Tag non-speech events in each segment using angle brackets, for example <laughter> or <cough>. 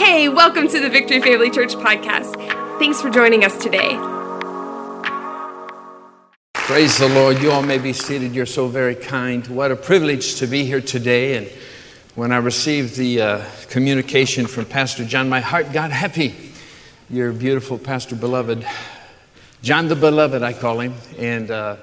Hey, welcome to the Victory Family Church podcast. Thanks for joining us today. Praise the Lord. You all may be seated. You're so very kind. What a privilege to be here today. And when I received the uh, communication from Pastor John, my heart got happy. Your beautiful Pastor Beloved, John the Beloved, I call him, and uh,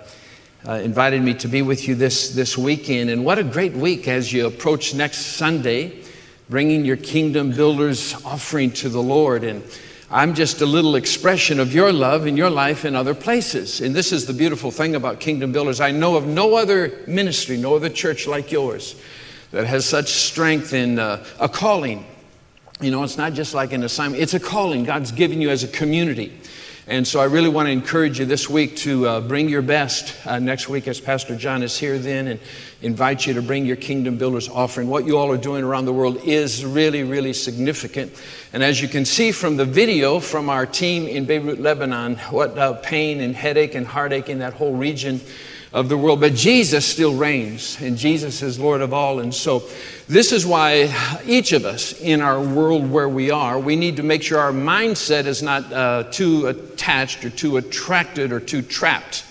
uh, invited me to be with you this, this weekend. And what a great week as you approach next Sunday bringing your kingdom builders offering to the Lord. And I'm just a little expression of your love in your life in other places. And this is the beautiful thing about kingdom builders. I know of no other ministry, no other church like yours that has such strength in uh, a calling. You know, it's not just like an assignment, it's a calling God's given you as a community. And so I really want to encourage you this week to uh, bring your best uh, next week as Pastor John is here then and invite you to bring your Kingdom Builders offering. What you all are doing around the world is really, really significant. And as you can see from the video from our team in Beirut, Lebanon, what uh, pain and headache and heartache in that whole region of the world. But Jesus still reigns, and Jesus is Lord of all. And so, this is why each of us in our world where we are, we need to make sure our mindset is not uh, too attached or too attracted or too trapped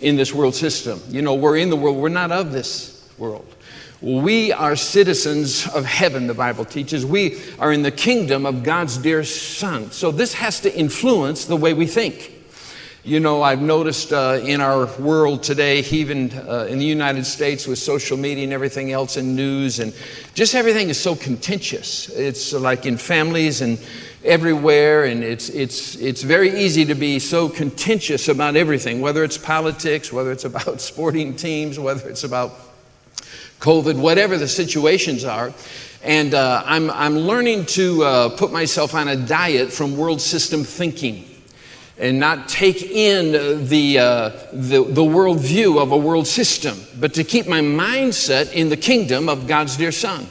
in this world system. You know, we're in the world, we're not of this world. We are citizens of heaven, the Bible teaches. We are in the kingdom of God's dear Son. So, this has to influence the way we think. You know, I've noticed uh, in our world today, even uh, in the United States with social media and everything else and news, and just everything is so contentious. It's like in families and everywhere, and it's, it's, it's very easy to be so contentious about everything, whether it's politics, whether it's about <laughs> sporting teams, whether it's about COVID, whatever the situations are. And uh, I'm, I'm learning to uh, put myself on a diet from world system thinking and not take in the, uh, the, the worldview of a world system, but to keep my mindset in the kingdom of God's dear Son.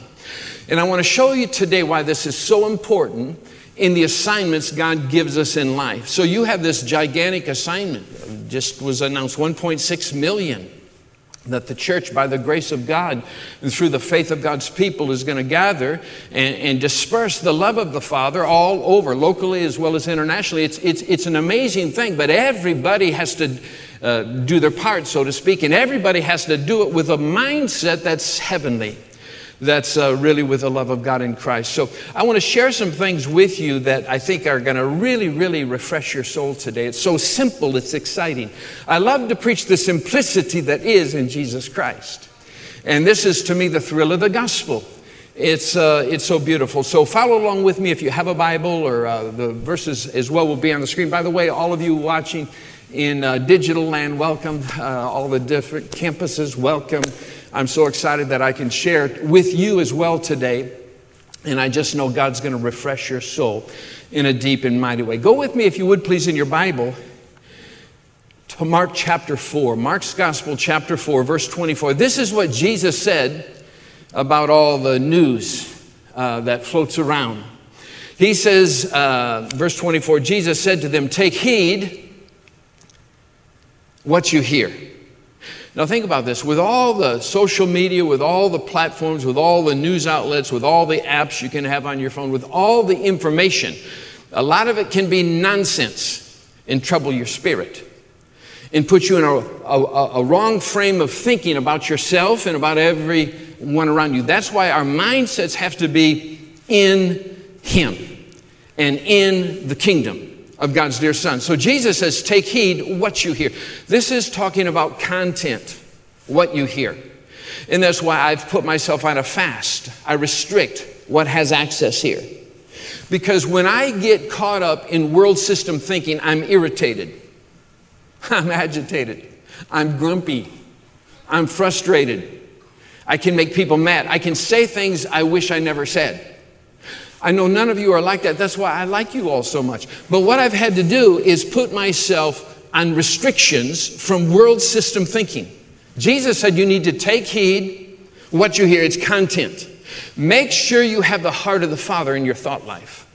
And I want to show you today why this is so important in the assignments God gives us in life. So you have this gigantic assignment, just was announced 1.6 million that the church, by the grace of God and through the faith of God's people, is going to gather and, and, disperse the love of the Father all over, locally as well as internationally. It's, it's, it's an amazing thing, but everybody has to uh, do their part, so to speak, and everybody has to do it with a mindset that's heavenly that's uh, really with the love of God in Christ. So I want to share some things with you that I think are going to really, really refresh your soul today. It's so simple, it's exciting. I love to preach the simplicity that is in Jesus Christ. And this is to me the thrill of the gospel. It's, uh, it's so beautiful. So follow along with me if you have a Bible or uh, the verses as well will be on the screen. By the way, all of you watching in uh, digital land, welcome. Uh, all the different campuses, welcome. I'm so excited that I can share with you as well today. And I just know God's going to refresh your soul in a deep and mighty way. Go with me, if you would please, in your Bible to Mark chapter 4. Mark's Gospel, chapter 4, verse 24. This is what Jesus said about all the news uh, that floats around. He says, uh, verse 24, Jesus said to them, Take heed what you hear. Now, think about this with all the social media, with all the platforms, with all the news outlets, with all the apps you can have on your phone, with all the information, a lot of it can be nonsense and trouble your spirit and put you in a, a, a, wrong frame of thinking about yourself and about everyone around you. That's why our mindsets have to be in Him and in the kingdom of God's dear Son. So Jesus says, Take heed what you hear. This is talking about content, what you hear. And that's why I've put myself on a fast. I restrict what has access here. Because when I get caught up in world system thinking, I'm irritated, <laughs> I'm agitated, I'm grumpy, I'm frustrated. I can make people mad. I can say things I wish I never said. I know none of you are like that. That's why I like you all so much. But what I've had to do is put myself on restrictions from world system thinking. Jesus said you need to take heed what you hear, it's content. Make sure you have the heart of the Father in your thought life.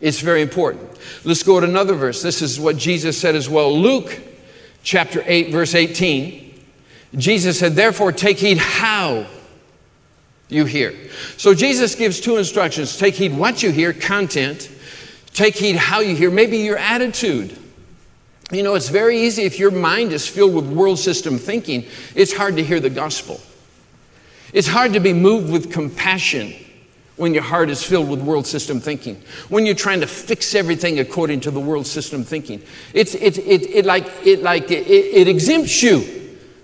It's very important. Let's go to another verse. This is what Jesus said as well. Luke chapter 8, verse 18. Jesus said, Therefore, take heed how you hear. So Jesus gives two instructions take heed what you hear, content, take heed how you hear, maybe your attitude. You know, it's very easy if your mind is filled with world system thinking, it's hard to hear the gospel. It's hard to be moved with compassion when your heart is filled with world system thinking, when you're trying to fix everything according to the world system thinking. It's, it, it, it like, it, like it, it exempts you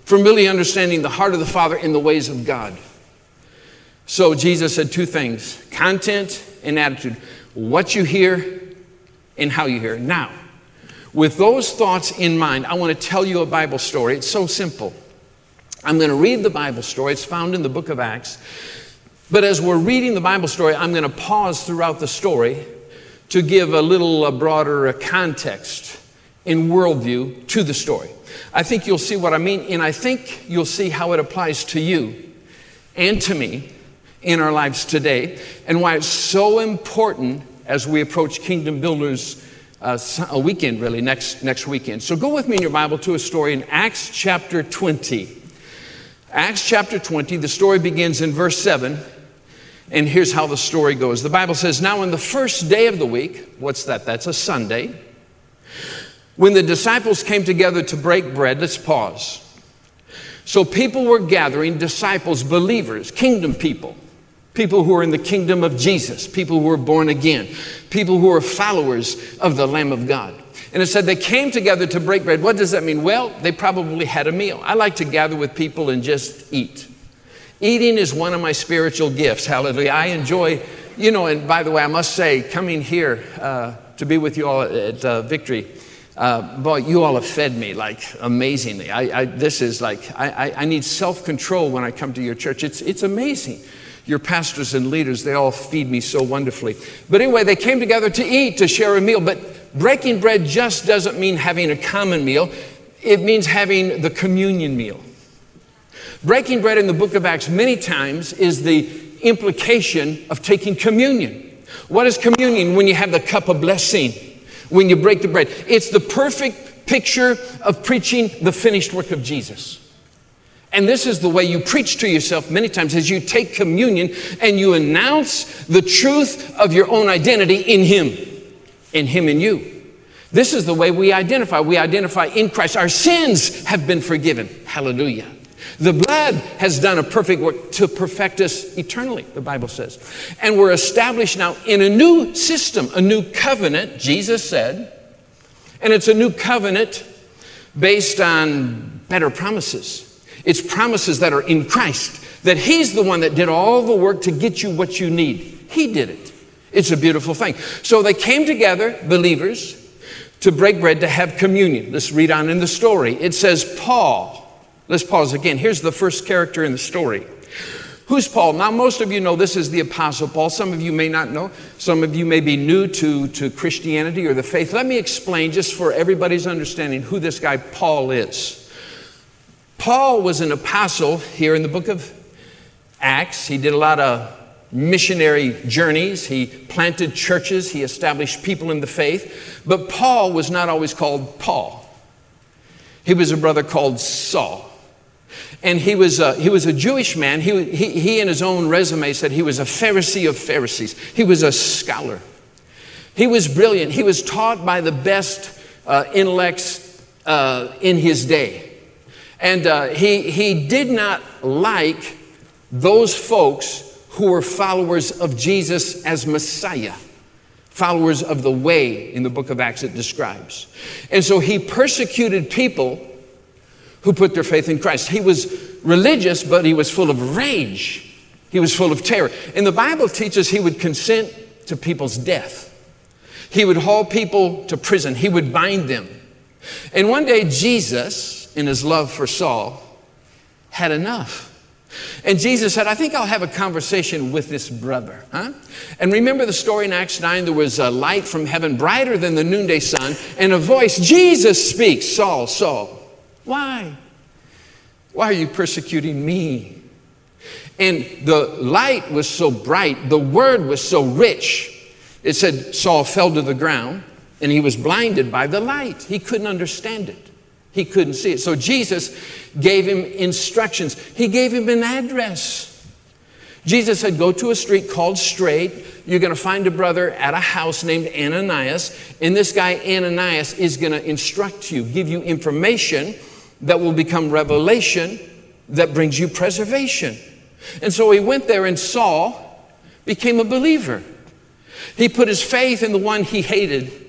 from really understanding the heart of the Father in the ways of God. So Jesus said two things content and attitude. What you hear and how you hear. Now, with those thoughts in mind, I want to tell you a Bible story. It's so simple. I'm going to read the Bible story. It's found in the book of Acts. But as we're reading the Bible story, I'm going to pause throughout the story to give a little uh, broader uh, context in worldview to the story. I think you'll see what I mean, and I think you'll see how it applies to you and to me in our lives today, and why it's so important as we approach Kingdom Builders uh, a weekend, really, next, next weekend. So go with me in your Bible to a story in Acts chapter 20. Acts chapter 20, the story begins in verse 7, and here's how the story goes. The Bible says, Now, on the first day of the week, what's that? That's a Sunday. When the disciples came together to break bread, let's pause. So people were gathering, disciples, believers, kingdom people people who are in the kingdom of Jesus, people who are born again, people who are followers of the Lamb of God. And it said they came together to break bread. What does that mean? Well, they probably had a meal. I like to gather with people and just eat. Eating is one of my spiritual gifts. Hallelujah. I enjoy, you know, and by the way, I must say, coming here uh, to be with you all at uh, Victory, uh, boy, you all have fed me like amazingly. I, I this is like, I, I need self control when I come to your church. It's, it's amazing your pastors and leaders, they all feed me so wonderfully. But anyway, they came together to eat, to share a meal. But breaking bread just doesn't mean having a common meal, it means having the communion meal. Breaking bread in the book of Acts many times is the implication of taking communion. What is communion? When you have the cup of blessing, when you break the bread. It's the perfect picture of preaching the finished work of Jesus. And this is the way you preach to yourself many times as you take communion and you announce the truth of your own identity in Him, in Him and you. This is the way we identify. We identify in Christ. Our sins have been forgiven. Hallelujah. The blood has done a perfect work to perfect us eternally, the Bible says. And we're established now in a new system, a new covenant, Jesus said. And it's a new covenant based on better promises. It's promises that are in Christ, that He's the one that did all the work to get you what you need. He did it. It's a beautiful thing. So they came together, believers, to break bread to have communion. Let's read on in the story. It says, Paul. Let's pause again. Here's the first character in the story. Who's Paul? Now, most of you know this is the Apostle Paul. Some of you may not know. Some of you may be new to, to Christianity or the faith. Let me explain, just for everybody's understanding, who this guy Paul is. Paul was an apostle here in the book of Acts. He did a lot of missionary journeys, he planted churches, he established people in the faith. But Paul was not always called Paul, he was a brother called Saul. And he was a, he was a Jewish man. He, he, he, in his own resume, said he was a Pharisee of Pharisees. He was a scholar. He was brilliant. He was taught by the best uh, intellects uh, in his day. And uh, he, he did not like those folks who were followers of Jesus as Messiah, followers of the way in the book of Acts it describes. And so he persecuted people who put their faith in Christ. He was religious, but he was full of rage. He was full of terror. And the Bible teaches he would consent to people's death. He would haul people to prison. He would bind them. And one day, Jesus, in his love for Saul, had enough. And Jesus said, I think I'll have a conversation with this brother. Huh? And remember the story in Acts 9? There was a light from heaven brighter than the noonday sun, and a voice, Jesus speaks, Saul, Saul, why? Why are you persecuting me? And the light was so bright, the word was so rich. It said Saul fell to the ground and he was blinded by the light. He couldn't understand it. He couldn't see it. So Jesus gave him instructions, he gave him an address. Jesus said, Go to a street called Straight. You're going to find a brother at a house named Ananias. And this guy, Ananias, is going to instruct you, give you information that will become revelation that brings you preservation. And so he went there, and Saul became a believer. He put his faith in the one he hated.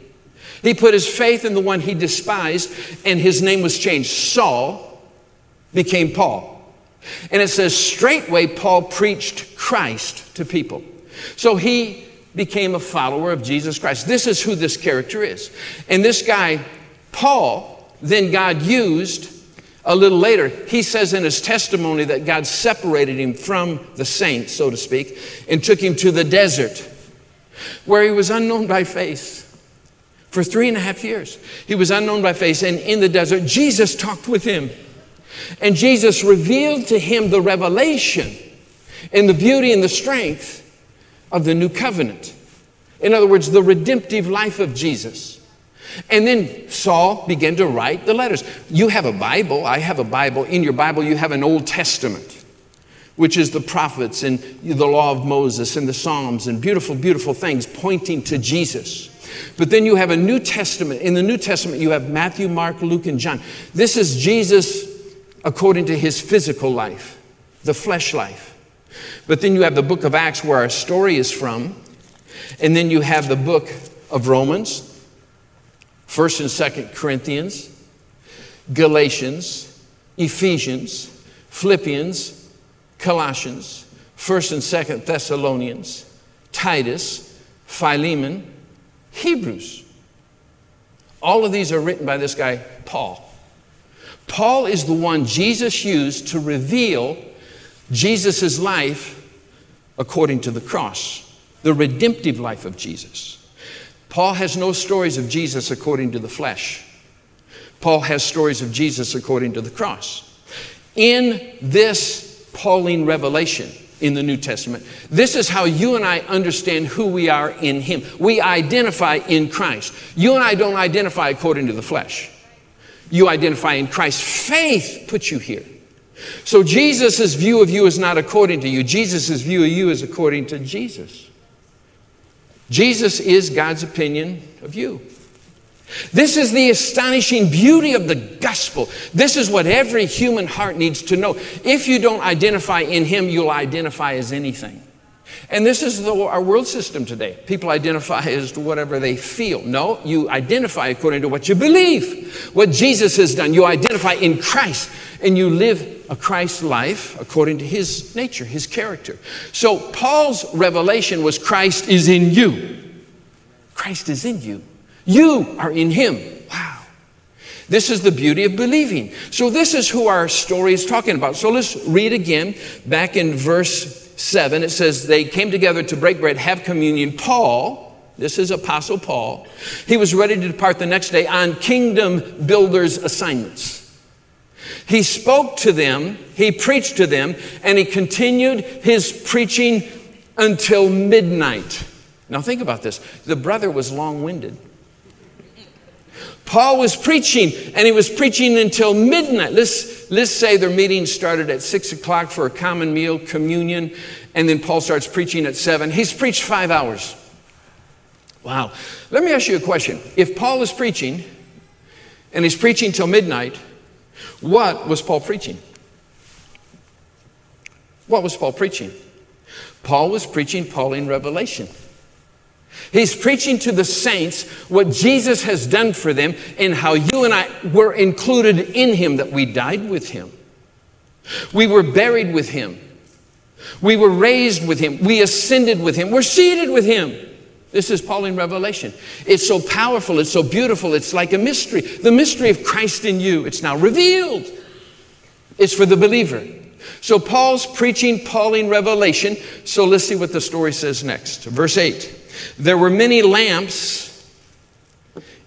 He put his faith in the one he despised, and his name was changed. Saul became Paul. And it says, straightway, Paul preached Christ to people. So he became a follower of Jesus Christ. This is who this character is. And this guy, Paul, then God used a little later. He says in his testimony that God separated him from the saints, so to speak, and took him to the desert where he was unknown by face. For three and a half years, he was unknown by face, and in the desert, Jesus talked with him. And Jesus revealed to him the revelation and the beauty and the strength of the new covenant. In other words, the redemptive life of Jesus. And then Saul began to write the letters. You have a Bible, I have a Bible. In your Bible, you have an Old Testament, which is the prophets and the law of Moses and the Psalms and beautiful, beautiful things pointing to Jesus. But then you have a New Testament. In the New Testament, you have Matthew, Mark, Luke, and John. This is Jesus according to his physical life, the flesh life. But then you have the book of Acts where our story is from. And then you have the book of Romans, 1st and 2nd Corinthians, Galatians, Ephesians, Philippians, Colossians, 1st and 2nd Thessalonians, Titus, Philemon, Hebrews. All of these are written by this guy, Paul. Paul is the one Jesus used to reveal Jesus' life according to the cross, the redemptive life of Jesus. Paul has no stories of Jesus according to the flesh. Paul has stories of Jesus according to the cross. In this Pauline revelation in the New Testament, this is how you and I understand who we are in Him. We identify in Christ. You and I don't identify according to the flesh you identify in Christ. Faith puts you here. So Jesus' view of you is not according to you. Jesus' view of you is according to Jesus. Jesus is God's opinion of you. This is the astonishing beauty of the gospel. This is what every human heart needs to know. If you don't identify in Him, you'll identify as anything. And this is the, our world system today. People identify <laughs> as whatever they feel. No, you identify according to what you believe, what Jesus has done. You identify in Christ, and you live a Christ life according to his nature, his character. So Paul's revelation was Christ is in you. Christ is in you. You are in him. Wow. This is the beauty of believing. So, this is who our story is talking about. So, let's read again back in verse 7, it says, They came together to break bread, have communion. Paul, this is Apostle Paul, he was ready to depart the next day on kingdom builders' assignments. He spoke to them, he preached to them, and he continued his preaching until midnight. Now, think about this the brother was long winded. Paul was preaching, and he was preaching until midnight. Let's, let's say their meeting started at six o'clock for a common meal, communion, and then Paul starts preaching at seven. He's preached five hours. Wow. Let me ask you a question. If Paul is preaching, and he's preaching till midnight, what was Paul preaching? What was Paul preaching? Paul was preaching Pauline revelation. He's preaching to the saints what Jesus has done for them and how you and I were included in him, that we died with him. We were buried with him. We were raised with him. We ascended with him. We're seated with him. This is Pauline revelation. It's so powerful. It's so beautiful. It's like a mystery. The mystery of Christ in you. It's now revealed. It's for the believer. So Paul's preaching Pauline revelation. So let's see what the story says next. Verse 8. There were many lamps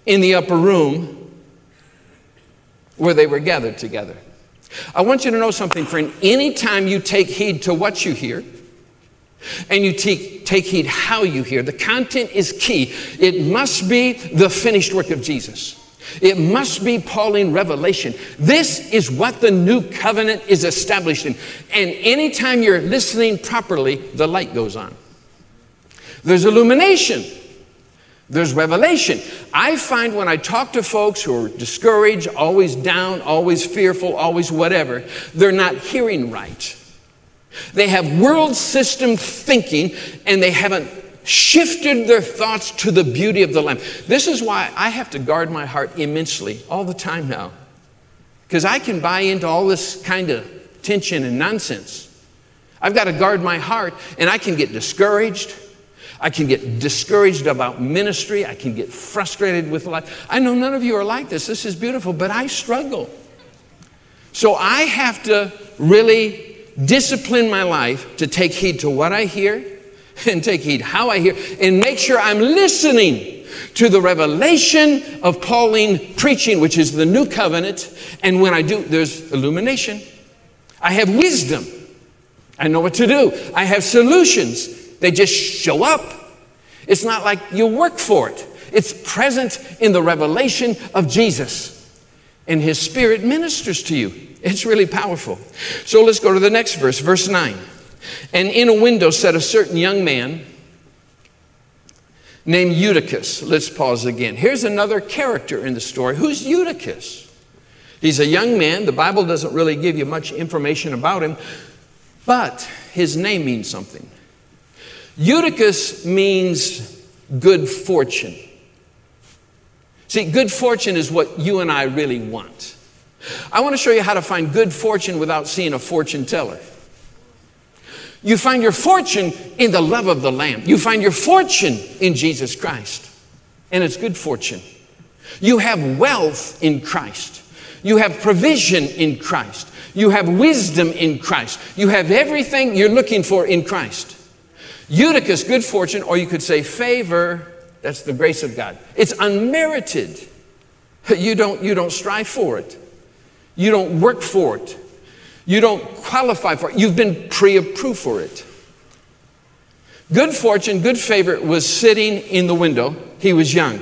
in the upper room where they were gathered together. I want you to know something, friend. Anytime you take heed to what you hear, and you take, take heed how you hear, the content is key. It must be the finished work of Jesus. It must be Pauline revelation. This is what the new covenant is established in. And anytime you're listening properly, the light goes on. There's illumination. There's revelation. I find when I talk to folks who are discouraged, always down, always fearful, always whatever, they're not hearing right. They have world system thinking and they haven't shifted their thoughts to the beauty of the Lamb. This is why I have to guard my heart immensely all the time now. Because I can buy into all this kind of tension and nonsense. I've got to guard my heart and I can get discouraged. I can get discouraged about ministry. I can get frustrated with life. I know none of you are like this. This is beautiful, but I struggle. So I have to really discipline my life to take heed to what I hear <laughs> and take heed how I hear and make sure I'm listening to the revelation of Pauline preaching, which is the new covenant. And when I do, there's illumination. I have wisdom. I know what to do. I have solutions. They just show up. It's not like you work for it, it's present in the revelation of Jesus. And his spirit ministers to you. It's really powerful. So let's go to the next verse, verse 9. And in a window sat a certain young man named Eutychus. Let's pause again. Here's another character in the story. Who's Eutychus? He's a young man. The Bible doesn't really give you much information about him, but his name means something. Eutychus means good fortune. See, good fortune is what you and I really want. I want to show you how to find good fortune without seeing a fortune teller. You find your fortune in the love of the Lamb. You find your fortune in Jesus Christ. And it's good fortune. You have wealth in Christ. You have provision in Christ. You have wisdom in Christ. You have everything you're looking for in Christ. Eutychus, good fortune, or you could say favor. That's the grace of God. It's unmerited. <laughs> You don't, you don't strive for it. You don't work for it. You don't qualify for it. You've been pre approved for it. Good fortune, good favor was sitting in the window. He was young.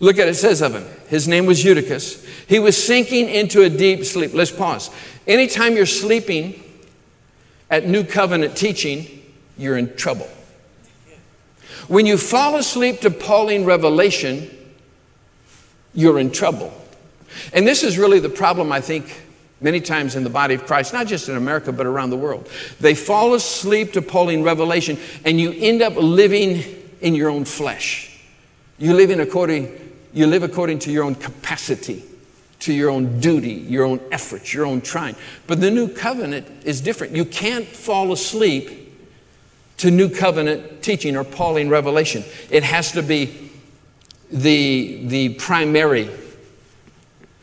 Look at it, it says of him. His name was Eutychus. He was sinking into a deep sleep. Let's pause. Anytime you're sleeping at New Covenant teaching, you're in trouble. When you fall asleep to Pauline revelation, you're in trouble. And this is really the problem, I think, many times in the body of Christ, not just in America, but around the world. They fall asleep to Pauline revelation, and you end up living in your own flesh. You live, in according, you live according to your own capacity, to your own duty, your own effort, your own trying. But the new covenant is different. You can't fall asleep to new covenant teaching or Pauline revelation. It has to be the, the primary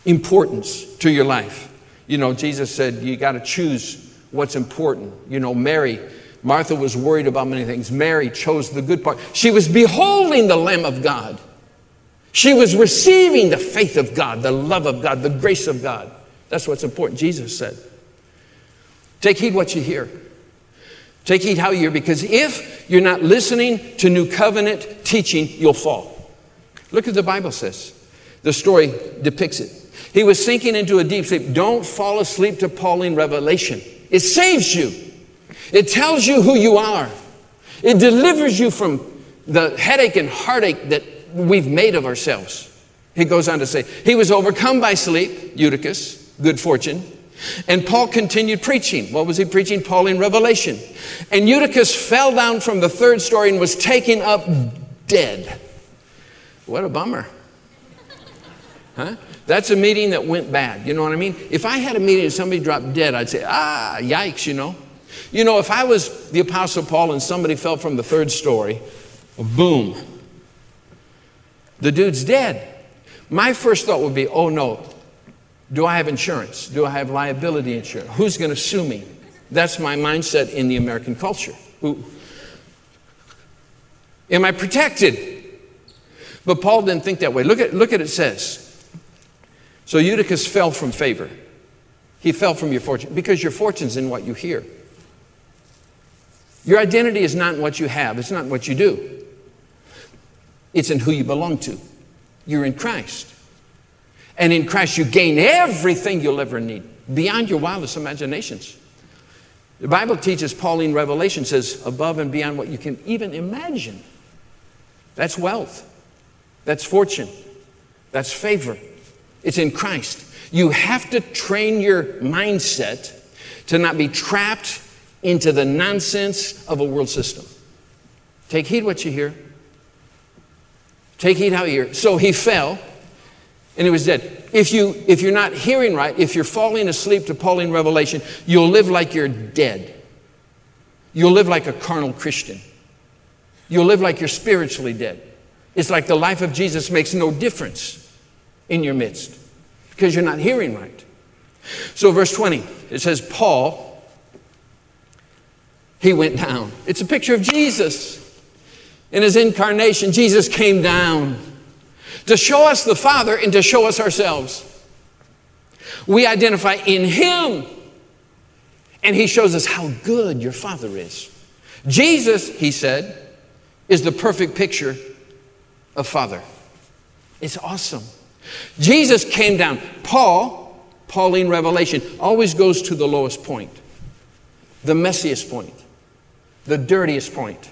importance to your life. You know, Jesus said you got to choose what's important. You know, Mary, Martha was worried about many things. Mary chose the good part. She was beholding the Lamb of God. She was receiving the faith of God, the love of God, the grace of God. That's what's important, Jesus said. Take heed what you hear. Take heed how you're, because if you're not listening to new covenant teaching, you'll fall. Look at the Bible says. The story depicts it. He was sinking into a deep sleep. Don't fall asleep to Pauline revelation. It saves you. It tells you who you are. It delivers you from the headache and heartache that we've made of ourselves. He goes on to say, He was overcome by sleep, Eutychus, good fortune. And Paul continued preaching. What was he preaching? Pauline revelation. And Eutychus fell down from the third story and was taken up dead. What a bummer. Huh? That's a meeting that went bad. You know what I mean? If I had a meeting and somebody dropped dead, I'd say, ah, yikes, you know. You know, if I was the Apostle Paul and somebody fell from the third story, boom, the dude's dead. My first thought would be, oh no, do I have insurance? Do I have liability insurance? Who's going to sue me? That's my mindset in the American culture. Who, am I protected? But Paul didn't think that way. Look at, look at it says. So Eutychus fell from favor. He fell from your fortune because your fortune's in what you hear. Your identity is not in what you have, it's not what you do. It's in who you belong to. You're in Christ. And in Christ, you gain everything you'll ever need beyond your wildest imaginations. The Bible teaches, Pauline Revelation says, above and beyond what you can even imagine. That's wealth, that's fortune, that's favor. It's in Christ. You have to train your mindset to not be trapped into the nonsense of a world system. Take heed what you hear. Take heed how you hear. So he fell and he was dead. If, you, if you're not hearing right, if you're falling asleep to Pauline revelation, you'll live like you're dead. You'll live like a carnal Christian. You'll live like you're spiritually dead. It's like the life of Jesus makes no difference in your midst because you're not hearing right. So, verse 20, it says, Paul, he went down. It's a picture of Jesus. In his incarnation, Jesus came down to show us the Father and to show us ourselves. We identify in him, and he shows us how good your Father is. Jesus, he said, is the perfect picture of Father. It's awesome. Jesus came down. Paul, Pauline revelation, always goes to the lowest point, the messiest point, the dirtiest point,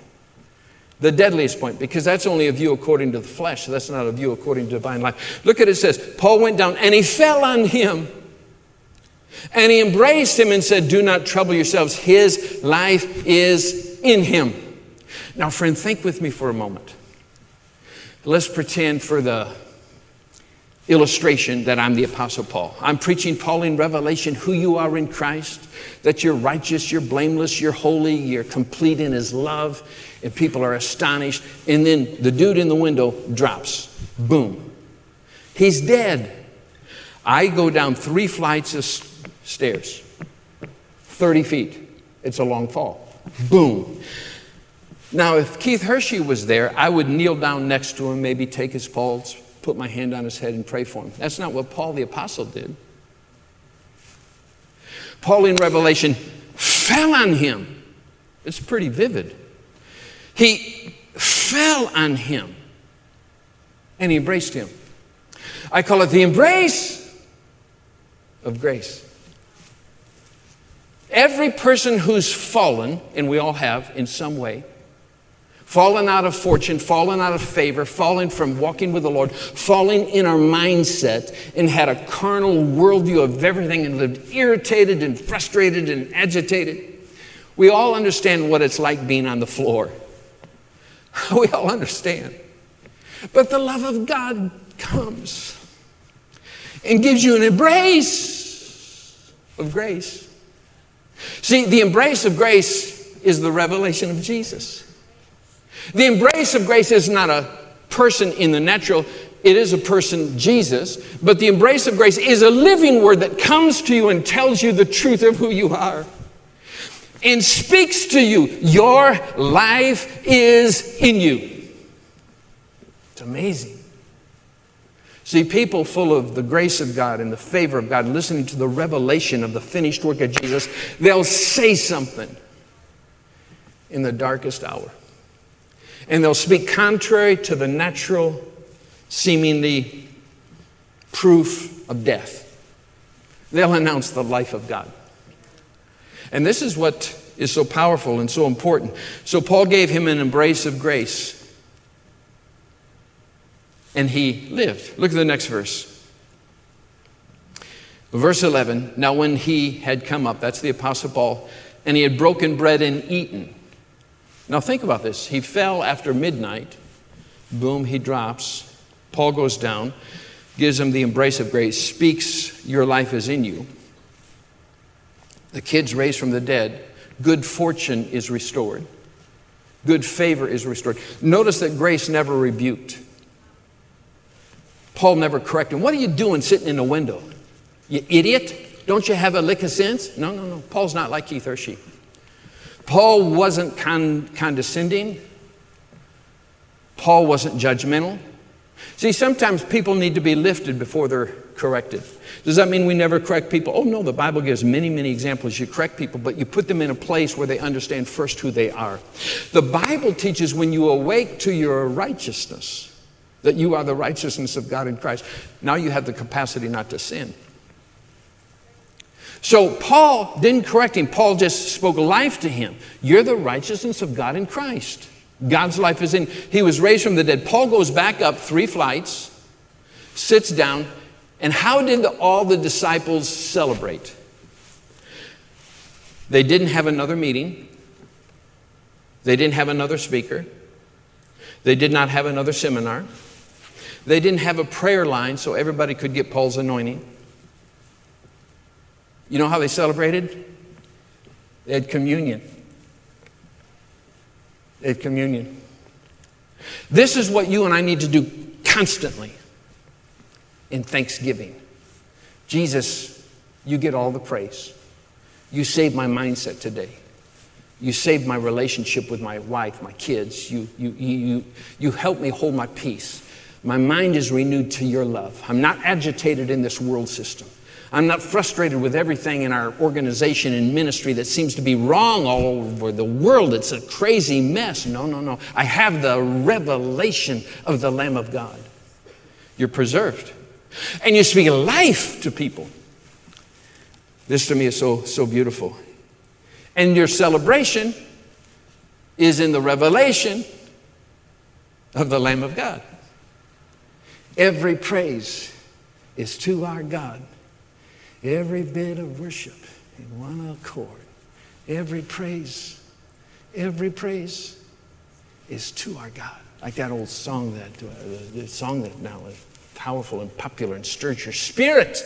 the deadliest point, because that's only a view according to the flesh. That's not a view according to divine life. Look at it, says, Paul went down and he fell on him. And he embraced him and said, Do not trouble yourselves. His life is in him. Now, friend, think with me for a moment. Let's pretend for the illustration that I'm the Apostle Paul. I'm preaching Pauline revelation who you are in Christ, that you're righteous, you're blameless, you're holy, you're complete in His love, and people are astonished. And then the dude in the window drops. Boom. He's dead. I go down three flights of stairs, 30 feet. It's a long fall. Boom. Now, if Keith Hershey was there, I would kneel down next to him, maybe take his pulse, put my hand on his head, and pray for him. That's not what Paul the Apostle did. Paul in Revelation fell on him. It's pretty vivid. He fell on him and he embraced him. I call it the embrace of grace. Every person who's fallen, and we all have in some way, fallen out of fortune, fallen out of favor, fallen from walking with the Lord, fallen in our mindset, and had a carnal worldview of everything and lived irritated and frustrated and agitated. We all understand what it's like being on the floor. <laughs> We all understand. But the love of God comes and gives you an embrace of grace. See, the embrace of grace is the revelation of Jesus. The embrace of grace is not a person in the natural, it is a person, Jesus. But the embrace of grace is a living word that comes to you and tells you the truth of who you are and speaks to you. Your life is in you. It's amazing. See, people full of the grace of God and the favor of God, listening to the revelation of the finished work of Jesus, they'll say something in the darkest hour and they'll speak contrary to the natural, seemingly proof of death. They'll announce the life of God. And this is what is so powerful and so important. So Paul gave him an embrace of grace. And he lived. Look at the next verse. Verse 11 Now, when he had come up, that's the Apostle Paul, and he had broken bread and eaten, now, think about this. He fell after midnight. Boom, he drops. Paul goes down, gives him the embrace of grace, speaks, Your life is in you. The kid's raised from the dead. Good fortune is restored. Good favor is restored. Notice that grace never rebuked. Paul never corrected him. What are you doing sitting in the window? You idiot? Don't you have a lick of sense? No, no, no. Paul's not like Keith Hershey. Paul wasn't con- condescending. Paul wasn't judgmental. See, sometimes people need to be lifted before they're corrected. Does that mean we never correct people? Oh, no, the Bible gives many, many examples. You correct people, but you put them in a place where they understand first who they are. The Bible teaches when you awake to your righteousness, that you are the righteousness of God in Christ. Now you have the capacity not to sin. So Paul didn't correct him. Paul just spoke life to him. You're the righteousness of God in Christ. God's life is in. He was raised from the dead. Paul goes back up three flights, sits down, and how did all the disciples celebrate? They didn't have another meeting. They didn't have another speaker. They did not have another seminar. They didn't have a prayer line so everybody could get Paul's anointing. You know how they celebrated? They had communion. They had communion. This is what you and I need to do constantly in thanksgiving. Jesus, you get all the praise. You saved my mindset today. You saved my relationship with my wife, my kids. You, you, you, you you helped me hold my peace. My mind is renewed to your love. I'm not agitated in this world system. I'm not frustrated with everything in our organization and ministry that seems to be wrong all over the world. It's a crazy mess. No, no, no. I have the revelation of the Lamb of God. You're preserved. And you speak life to people. This to me is so, so beautiful. And your celebration is in the revelation of the Lamb of God. Every praise is to our God Every bit of worship in one accord. Every praise, every praise is to our God. Like that old song that, uh, the song that now is powerful and popular and stirs your spirit.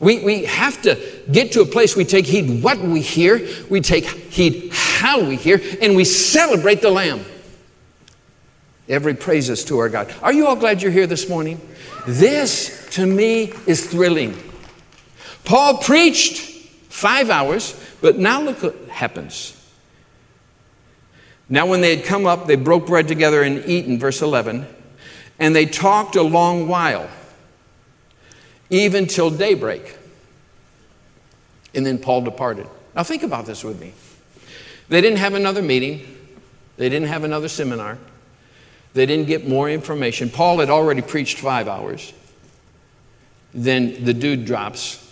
We, we have to get to a place we take heed what we hear, we take heed how we hear, and we celebrate the Lamb. Every praise is to our God. Are you all glad you're here this morning? This, to me, is thrilling. Paul preached five hours, but now look what happens. Now, when they had come up, they broke bread together and eaten, verse 11, and they talked a long while, even till daybreak. And then Paul departed. Now, think about this with me. They didn't have another meeting, they didn't have another seminar, they didn't get more information. Paul had already preached five hours. Then the dude drops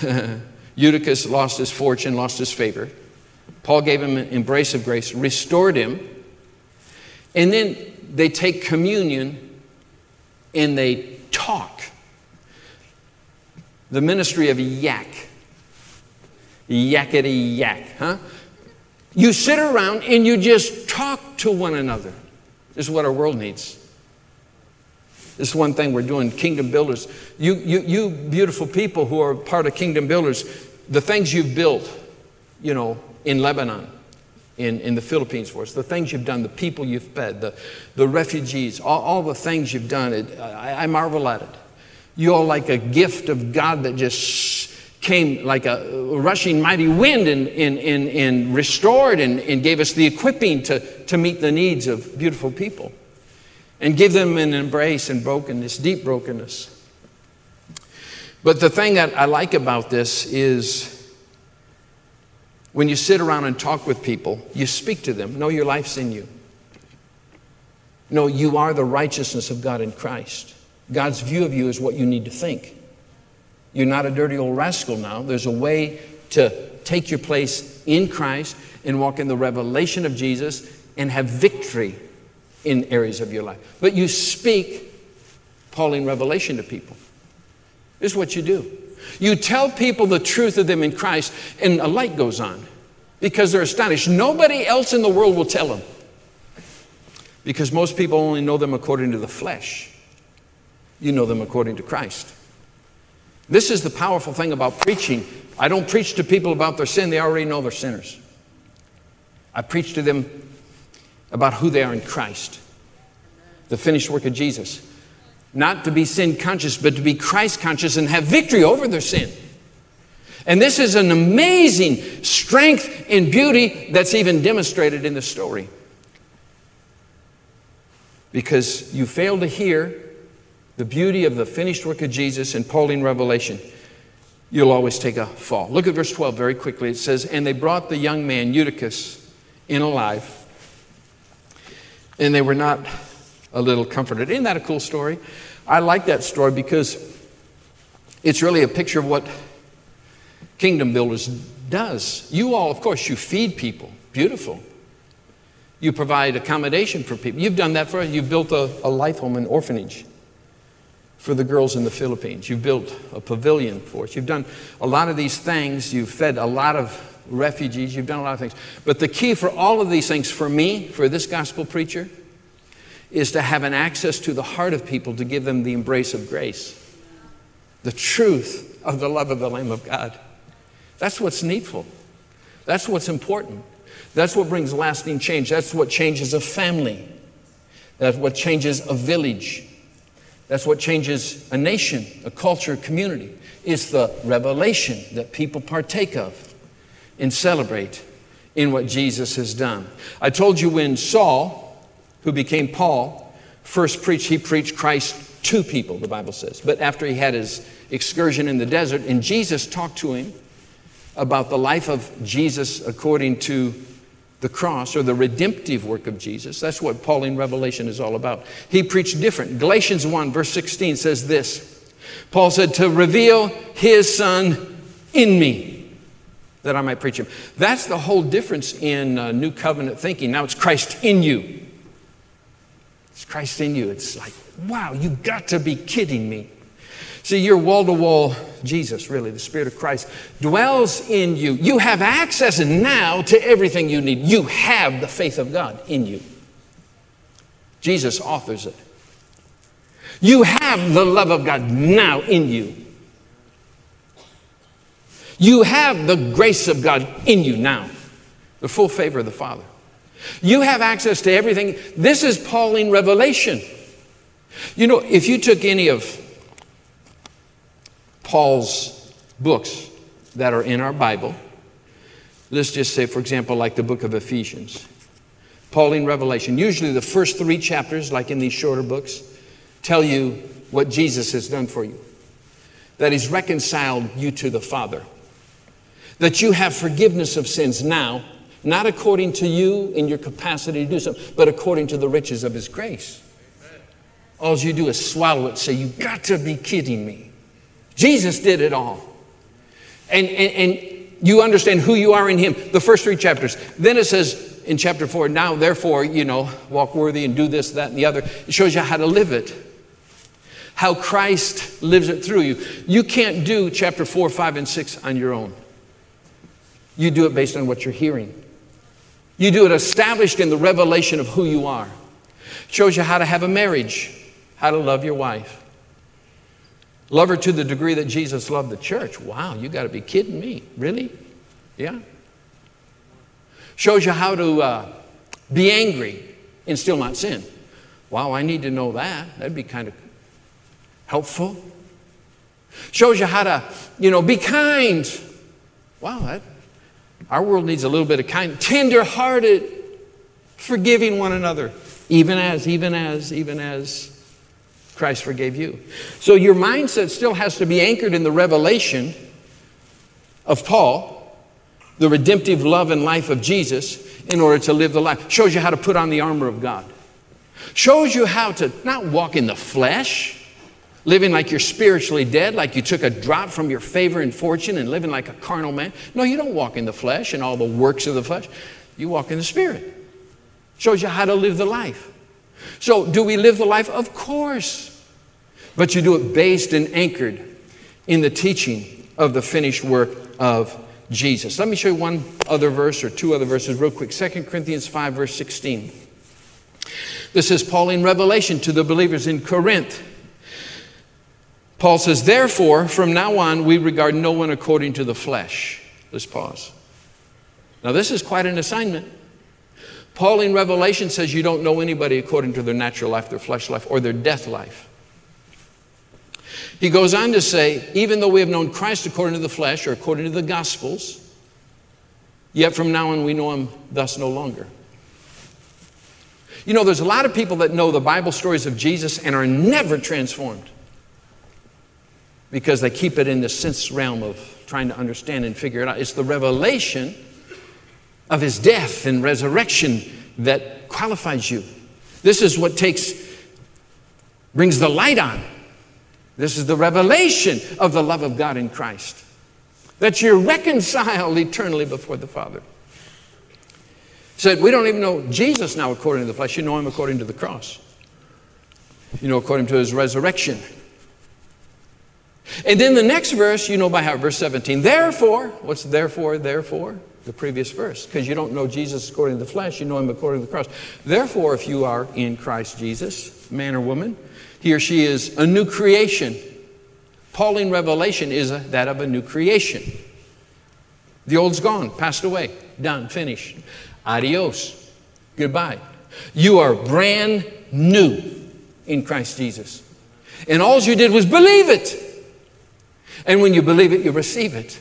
<laughs> Eutychus lost his fortune, lost his favor. Paul gave him an embrace of grace, restored him, and then they take communion and they talk. The ministry of yak. Yakety yak, huh? You sit around and you just talk to one another. This is what our world needs. This is one thing we're doing, Kingdom Builders. You, you, you beautiful people who are part of Kingdom Builders, the things you've built, you know, in Lebanon, in, in the Philippines for us, the things you've done, the people you've fed, the, the refugees, all, all the things you've done, it, I, I marvel at it. You all like a gift of God that just came like a rushing mighty wind and, and, and, and restored and, and gave us the equipping to, to meet the needs of beautiful people and give them an embrace and brokenness, deep brokenness. But the thing that I like about this is when you sit around and talk with people, you speak to them. Know your life's in you. No, you are the righteousness of God in Christ. God's view of you is what you need to think. You're not a dirty old rascal now. There's a way to take your place in Christ and walk in the revelation of Jesus and have victory in areas of your life. But you speak Pauline revelation to people. This is what you do. You tell people the truth of them in Christ, and a light goes on because they're astonished. Nobody else in the world will tell them because most people only know them according to the flesh. You know them according to Christ. This is the powerful thing about preaching. I don't preach to people about their sin, they already know they're sinners. I preach to them about who they are in Christ, the finished work of Jesus. Not to be sin conscious, but to be Christ conscious and have victory over their sin. And this is an amazing strength and beauty that's even demonstrated in the story. Because you fail to hear the beauty of the finished work of Jesus in Pauline revelation, you'll always take a fall. Look at verse 12 very quickly. It says, And they brought the young man, Eutychus, in alive and they were not a little comforted. Isn't that a cool story? I like that story because it's really a picture of what Kingdom Builders does. You all, of course, you feed people. Beautiful. You provide accommodation for people. You've done that for us. You've built a, a life home, an orphanage for the girls in the Philippines. You've built a pavilion for us. You've done a lot of these things. You've fed a lot of refugees. You've done a lot of things. But the key for all of these things, for me, for this gospel preacher, is to have an access to the heart of people to give them the embrace of grace, the truth of the love of the Lamb of God. That's what's needful. That's what's important. That's what brings lasting change. That's what changes a family. That's what changes a village. That's what changes a nation, a culture, a community. It's the revelation that people partake of and celebrate in what Jesus has done. I told you when Saul, who became Paul, first preached, he preached Christ to people, the Bible says. But after he had his excursion in the desert, and Jesus talked to him about the life of Jesus according to the cross or the redemptive work of Jesus. That's what Pauline Revelation is all about. He preached different. Galatians 1, verse 16 says this Paul said, To reveal his son in me, that I might preach him. That's the whole difference in uh, New Covenant thinking. Now it's Christ in you. It's Christ in you. It's like, wow, you got to be kidding me. See, your wall to wall Jesus, really, the Spirit of Christ, dwells in you. You have access now to everything you need. You have the faith of God in you. Jesus authors it. You have the love of God now in you. You have the grace of God in you now, the full favor of the Father. You have access to everything. This is Pauline revelation. You know, if you took any of Paul's books that are in our Bible. Let's just say, for example, like the book of Ephesians, Pauline Revelation. Usually, the first three chapters, like in these shorter books, tell you what Jesus has done for you that He's reconciled you to the Father, that you have forgiveness of sins now, not according to you in your capacity to do so, but according to the riches of His grace. All you do is swallow it, say, You got to be kidding me. Jesus did it all. And, and, and you understand who you are in Him. The first three chapters. Then it says in chapter four, now therefore, you know, walk worthy and do this, that, and the other. It shows you how to live it. How Christ lives it through you. You can't do chapter four, five, and six on your own. You do it based on what you're hearing. You do it established in the revelation of who you are. It shows you how to have a marriage, how to love your wife, Love her to the degree that Jesus loved the church. Wow, you got to be kidding me. Really? Yeah. Shows you how to uh, be angry and still not sin. Wow, I need to know that. That'd be kind of helpful. Shows you how to, you know, be kind. Wow, that, our world needs a little bit of kind, tender-hearted, forgiving one another, even as, even as, even as Christ forgave you. So your mindset still has to be anchored in the revelation of Paul, the redemptive love and life of Jesus, in order to live the life. Shows you how to put on the armor of God. Shows you how to not walk in the flesh, living like you're spiritually dead, like you took a drop from your favor and fortune and living like a carnal man. No, you don't walk in the flesh and all the works of the flesh. You walk in the spirit. Shows you how to live the life. So, do we live the life? Of course. But you do it based and anchored in the teaching of the finished work of Jesus. Let me show you one other verse or two other verses real quick. 2 Corinthians 5, verse 16. This is Pauline revelation to the believers in Corinth. Paul says, Therefore, from now on, we regard no one according to the flesh. Let's pause. Now, this is quite an assignment. Paul in Revelation says you don't know anybody according to their natural life, their flesh life, or their death life. He goes on to say, even though we have known Christ according to the flesh or according to the Gospels, yet from now on we know him thus no longer. You know, there's a lot of people that know the Bible stories of Jesus and are never transformed because they keep it in the sense realm of trying to understand and figure it out. It's the revelation of his death and resurrection that qualifies you. This is what takes brings the light on. This is the revelation of the love of God in Christ. That you're reconciled eternally before the Father. Said, we don't even know Jesus now according to the flesh. You know him according to the cross. You know, according to his resurrection. And then the next verse, you know by heart, verse 17. Therefore, what's therefore, therefore? The previous verse. Because you don't know Jesus according to the flesh, you know him according to the cross. Therefore, if you are in Christ Jesus, man or woman, he or she is a new creation. Pauline revelation is a, that of a new creation. The old's gone, passed away, done, finished. Adios. Goodbye. You are brand new in Christ Jesus. And all you did was believe it. And when you believe it, you receive it.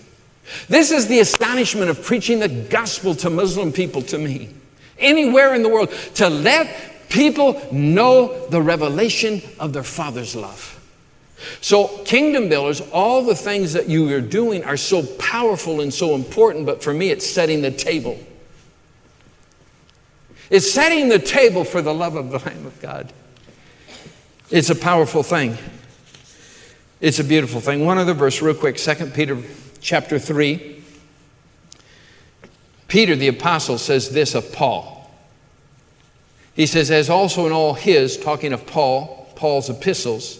This is the astonishment of preaching the gospel to Muslim people to me. Anywhere in the world, to let people know the revelation of their Father's love. So, kingdom builders, all the things that you are doing are so powerful and so important, but for me, it's setting the table. It's setting the table for the love of the Lamb of God. It's a powerful thing. It's a beautiful thing. One other verse, real quick 2 Peter chapter 3. Peter the apostle says this of Paul. He says, as also in all his, talking of Paul, Paul's epistles,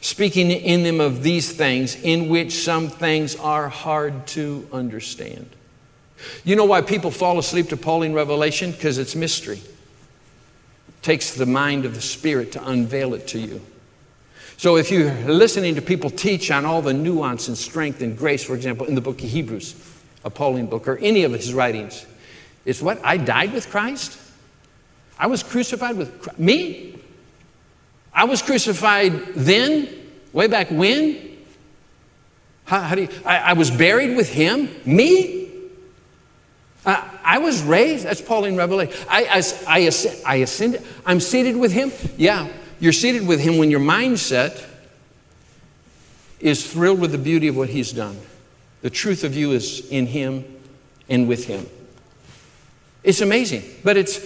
speaking in them of these things, in which some things are hard to understand. You know why people fall asleep to Pauline revelation? Because it's mystery. It takes the mind of the Spirit to unveil it to you. So if you're listening to people teach on all the nuance and strength and grace, for example, in the book of Hebrews, a Pauline book, or any of his writings, it's what? I died with Christ? I was crucified with Christ. Me? I was crucified then, way back when? How, how do you, I, I, was buried with him? Me? Uh, I was raised, that's Pauline Revelation. I, I, I, I ascended, I'm seated with him? Yeah, you're seated with Him when your mindset is thrilled with the beauty of what He's done. The truth of you is in Him and with Him. It's amazing. But it's,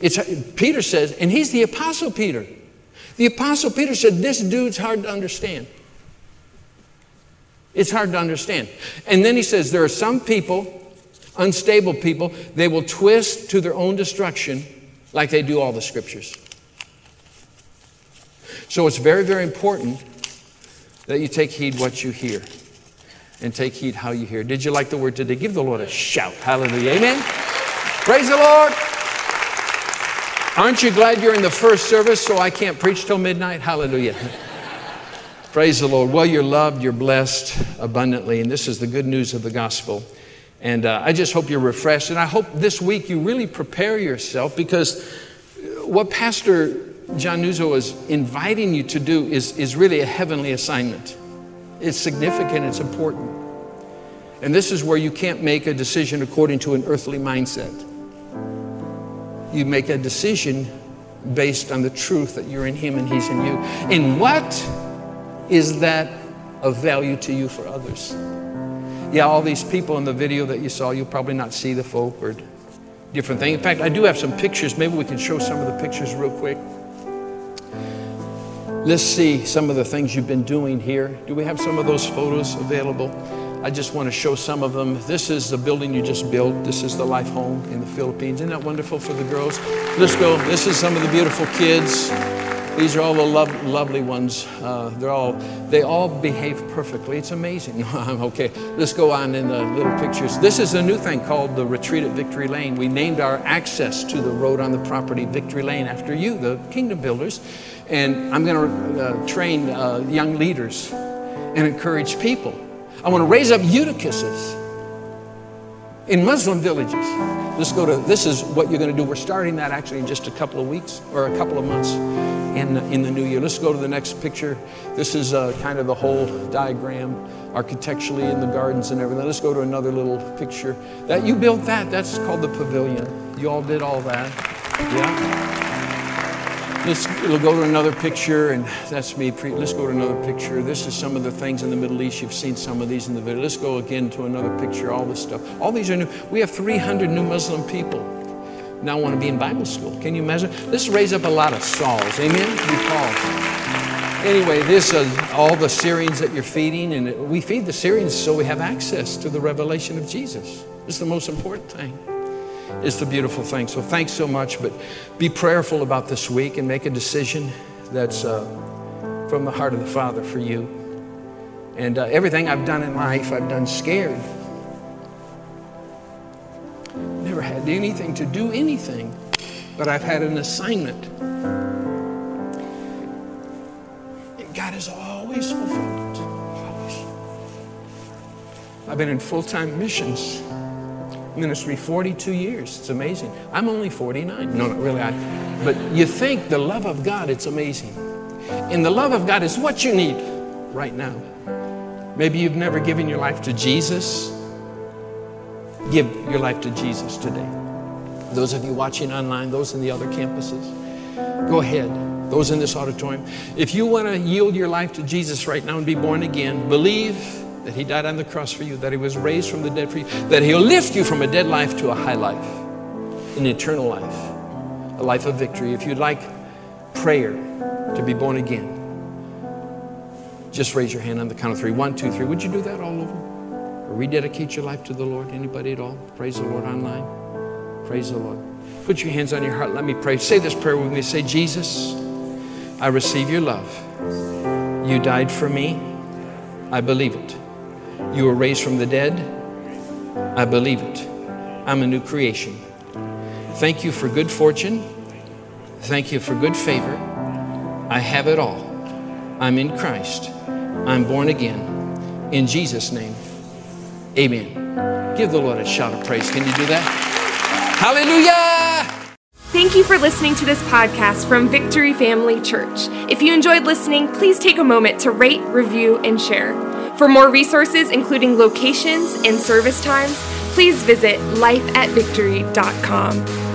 it's Peter says, and he's the Apostle Peter. The Apostle Peter said, This dude's hard to understand. It's hard to understand. And then he says, There are some people, unstable people, they will twist to their own destruction like they do all the scriptures. So it's very, very important that you take heed what you hear and take heed how you hear. Did you like the word today? Give the Lord a shout. Hallelujah. Amen. Praise the Lord. Aren't you glad you're in the first service so I can't preach till midnight? Hallelujah. <laughs> Praise the Lord. Well, you're loved, you're blessed abundantly, and this is the good news of the gospel. And uh, I just hope you're refreshed. And I hope this week you really prepare yourself because what Pastor John Nuzzo is inviting you to do is, is really a heavenly assignment. It's significant, it's important. And this is where you can't make a decision according to an earthly mindset. You make a decision based on the truth that you're in Him and He's in you. And what is that of value to you for others? Yeah, all these people in the video that you saw, you'll probably not see the folk or different thing. In fact, I do have some pictures. Maybe we can show some of the pictures real quick. Let's see some of the things you've been doing here. Do we have some of those photos available? I just want to show some of them. This is the building you just built. This is the Life Home in the Philippines. Isn't that wonderful for the girls? Let's go. This is some of the beautiful kids. These are all the lo- lovely ones. Uh, they're all, they all behave perfectly. It's amazing. <laughs> okay, let's go on in the little pictures. This is a new thing called the Retreat at Victory Lane. We named our access to the road on the property Victory Lane after you, the kingdom builders. And I'm going to uh, train uh, young leaders and encourage people. I want to raise up Eutychuses in Muslim villages. Let's go to, this is what you're going to do. We're starting that actually in just a couple of weeks or a couple of months in, in the new year. Let's go to the next picture. This is uh, kind of the whole diagram architecturally in the gardens and everything. Let's go to another little picture. That You built that. That's called the pavilion. You all did all that. Yeah. Let's we'll go to another picture, and that's me. Pre- let's go to another picture. This is some of the things in the Middle East. You've seen some of these in the video. Let's go again to another picture. All this stuff. All these are new. We have 300 new Muslim people now want to be in Bible school. Can you imagine? Let's raise up a lot of Sauls. Amen. Called. Anyway, this is all the Syrians that you're feeding, and we feed the Syrians so we have access to the revelation of Jesus. It's the most important thing. It's the beautiful thing. So thanks so much, but be prayerful about this week and make a decision that's uh, from the heart of the Father for you. And uh, everything I've done in life, I've done scared. Never had anything to do anything, but I've had an assignment. And God has always fulfilled it. Always. I've been in full time missions ministry 42 years. It's amazing. I'm only 49. No, not really. I, but you think the love of God, it's amazing. And the love of God is what you need right now. Maybe you've never given your life to Jesus. Give your life to Jesus today. Those of you watching online, those in the other campuses, go ahead. Those in this auditorium, if you want to yield your life to Jesus right now and be born again, believe that He died on the cross for you, that He was raised from the dead for you, that He'll lift you from a dead life to a high life, an eternal life, a life of victory. If you'd like prayer to be born again, just raise your hand on the count of three. One, two, three. Would you do that all over? Or rededicate your life to the Lord? Anybody at all? Praise the Lord online. Praise the Lord. Put your hands on your heart. Let me pray. Say this prayer with me. Say, Jesus, I receive your love. You died for me. I believe it. You were raised from the dead. I believe it. I'm a new creation. Thank you for good fortune. Thank you for good favor. I have it all. I'm in Christ. I'm born again. In Jesus' name, amen. Give the Lord a shout of praise. Can you do that? Hallelujah! Thank you for listening to this podcast from Victory Family Church. If you enjoyed listening, please take a moment to rate, review, and share. For more resources, including locations and service times, please visit lifeatvictory.com.